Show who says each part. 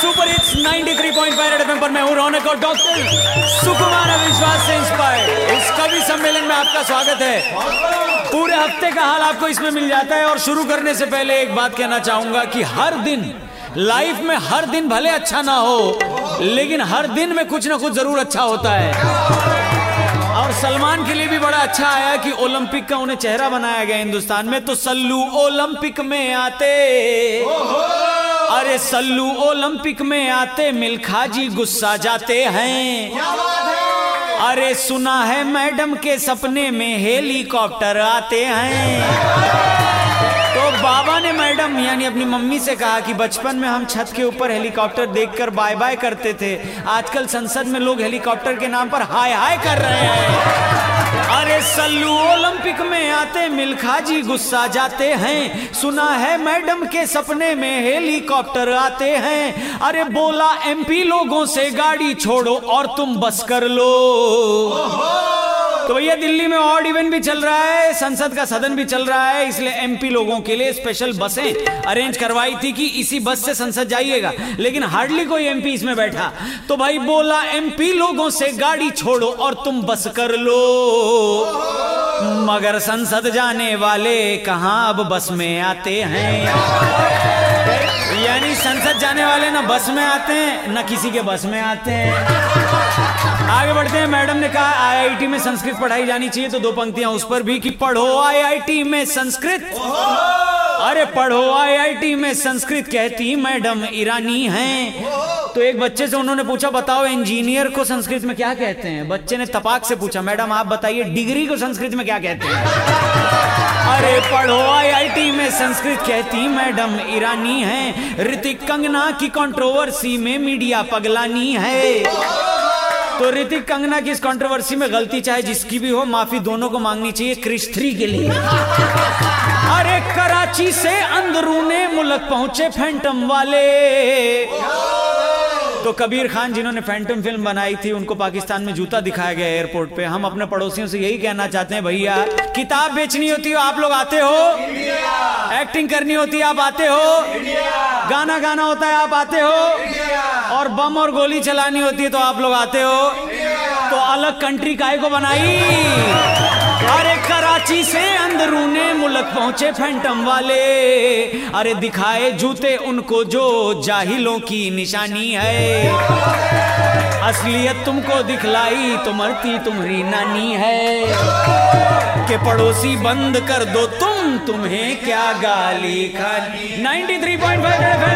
Speaker 1: Super hits 93.5 red FM पर मैं हूँ रौनक और डॉक्टर सुकुमार अविश्वास से इंस्पायर्ड इस कवि सम्मेलन में आपका स्वागत है। पूरे हफ़्ते का हाल आपको इसमें मिल जाता है और शुरू करने से पहले एक बात कहना चाहूँगा कि हर दिन लाइफ में हर दिन भले अच्छा ना हो, लेकिन हर दिन में कुछ ना कुछ ज़रूर अच्छा होता है। और सलमान के लिए भी बड़ा अच्छा आया कि ओलंपिक का उन्हें चेहरा बनाया गया हिंदुस्तान में तो सल्लू ओलंपिक में आते। अरे सल्लू ओलंपिक में आते मिल्खा जी गुस्सा जाते हैं। अरे सुना है मैडम के सपने में हेलीकॉप्टर आते हैं। तो बाबा ने मैडम, यानी अपनी मम्मी से कहा कि बचपन में हम छत के ऊपर हेलीकॉप्टर देखकर बाय बाय करते थे। आजकल संसद में लोग हेलीकॉप्टर के नाम पर हाय हाय कर रहे हैं। सल्लू ओलंपिक में आते मिल्खा जी गुस्सा जाते हैं। सुना है मैडम के सपने में हेलीकॉप्टर आते हैं। अरे बोला, एमपी लोगों से गाड़ी छोड़ो और तुम बस कर लो। तो भैया दिल्ली में ऑड इवेंट भी चल रहा है, संसद का सदन भी चल रहा है, इसलिए एमपी लोगों के लिए स्पेशल बसें अरेंज करवाई थी कि इसी बस से संसद जाइएगा। लेकिन हार्डली कोई एमपी इसमें बैठा। तो भाई बोला एमपी लोगों से गाड़ी छोड़ो और तुम बस कर लो। मगर संसद जाने वाले कहाँ अब बस में आते हैं? यानी संसद जाने वाले ना बस में आते हैं, ना किसी के बस में आते हैं। आगे बढ़ते हैं। मैडम ने कहा, आईआईटी में संस्कृत पढ़ाई जानी चाहिए तो दो पंक्तियाँ उस पर भी कि पढ़ो आईआईटी में संस्कृत। अरे पढ़ो आईआईटी में संस्कृत, कहती मैडम ईरानी हैं। तो एक बच्चे से उन्होंने पूछा, बताओ इंजीनियर को संस्कृत में क्या कहते हैं? बच्चे ने तपाक से पूछा, मैडम, आप बताइए, डिग्री को संस्कृत में क्या कहते हैं? अरे, पढ़ो आईआईटी में संस्कृत कहती, मैडम, ईरानी हैं। ऋतिक कंगना की कंट्रोवर्सी में मीडिया पगलानी है। तो ऋतिक कंगना की इस कंट्रोवर्सी में गलती, चाहे जिसकी भी हो, माफ़ी दोनों को मांगनी चाहिए क्रिश के लिए। अरे, कराची से अंदरूने मुल्क पहुँचे फैंटम वाले। तो कबीर खान जिन्होंने फैंटम फ़िल्म बनाई थी, उनको पाकिस्तान में जूता दिखाया गया एयरपोर्ट पे। हम अपने पड़ोसियों से यही कहना चाहते हैं, भैया, किताब बेचनी होती हो, आप लोग आते हो। एक्टिंग करनी होती है, आप आते हो। गाना गाना होता है, आप आते हो। और बम और गोली चलानी होती है तो आप लोग आते हो। तो अलग कंट्री काय को बनाई? अरे कराची से अंदरूने मुल्क पहुँचे फैंटम वाले। अरे दिखाए जूते उनको जो जाहिलों की निशानी है। असलियत तुमको दिखलाई तो मरती तुम्हारी नानी है। के पड़ोसी बंद कर दो तुम, तुम्हें क्या गाली खानी। 93.5 एफएम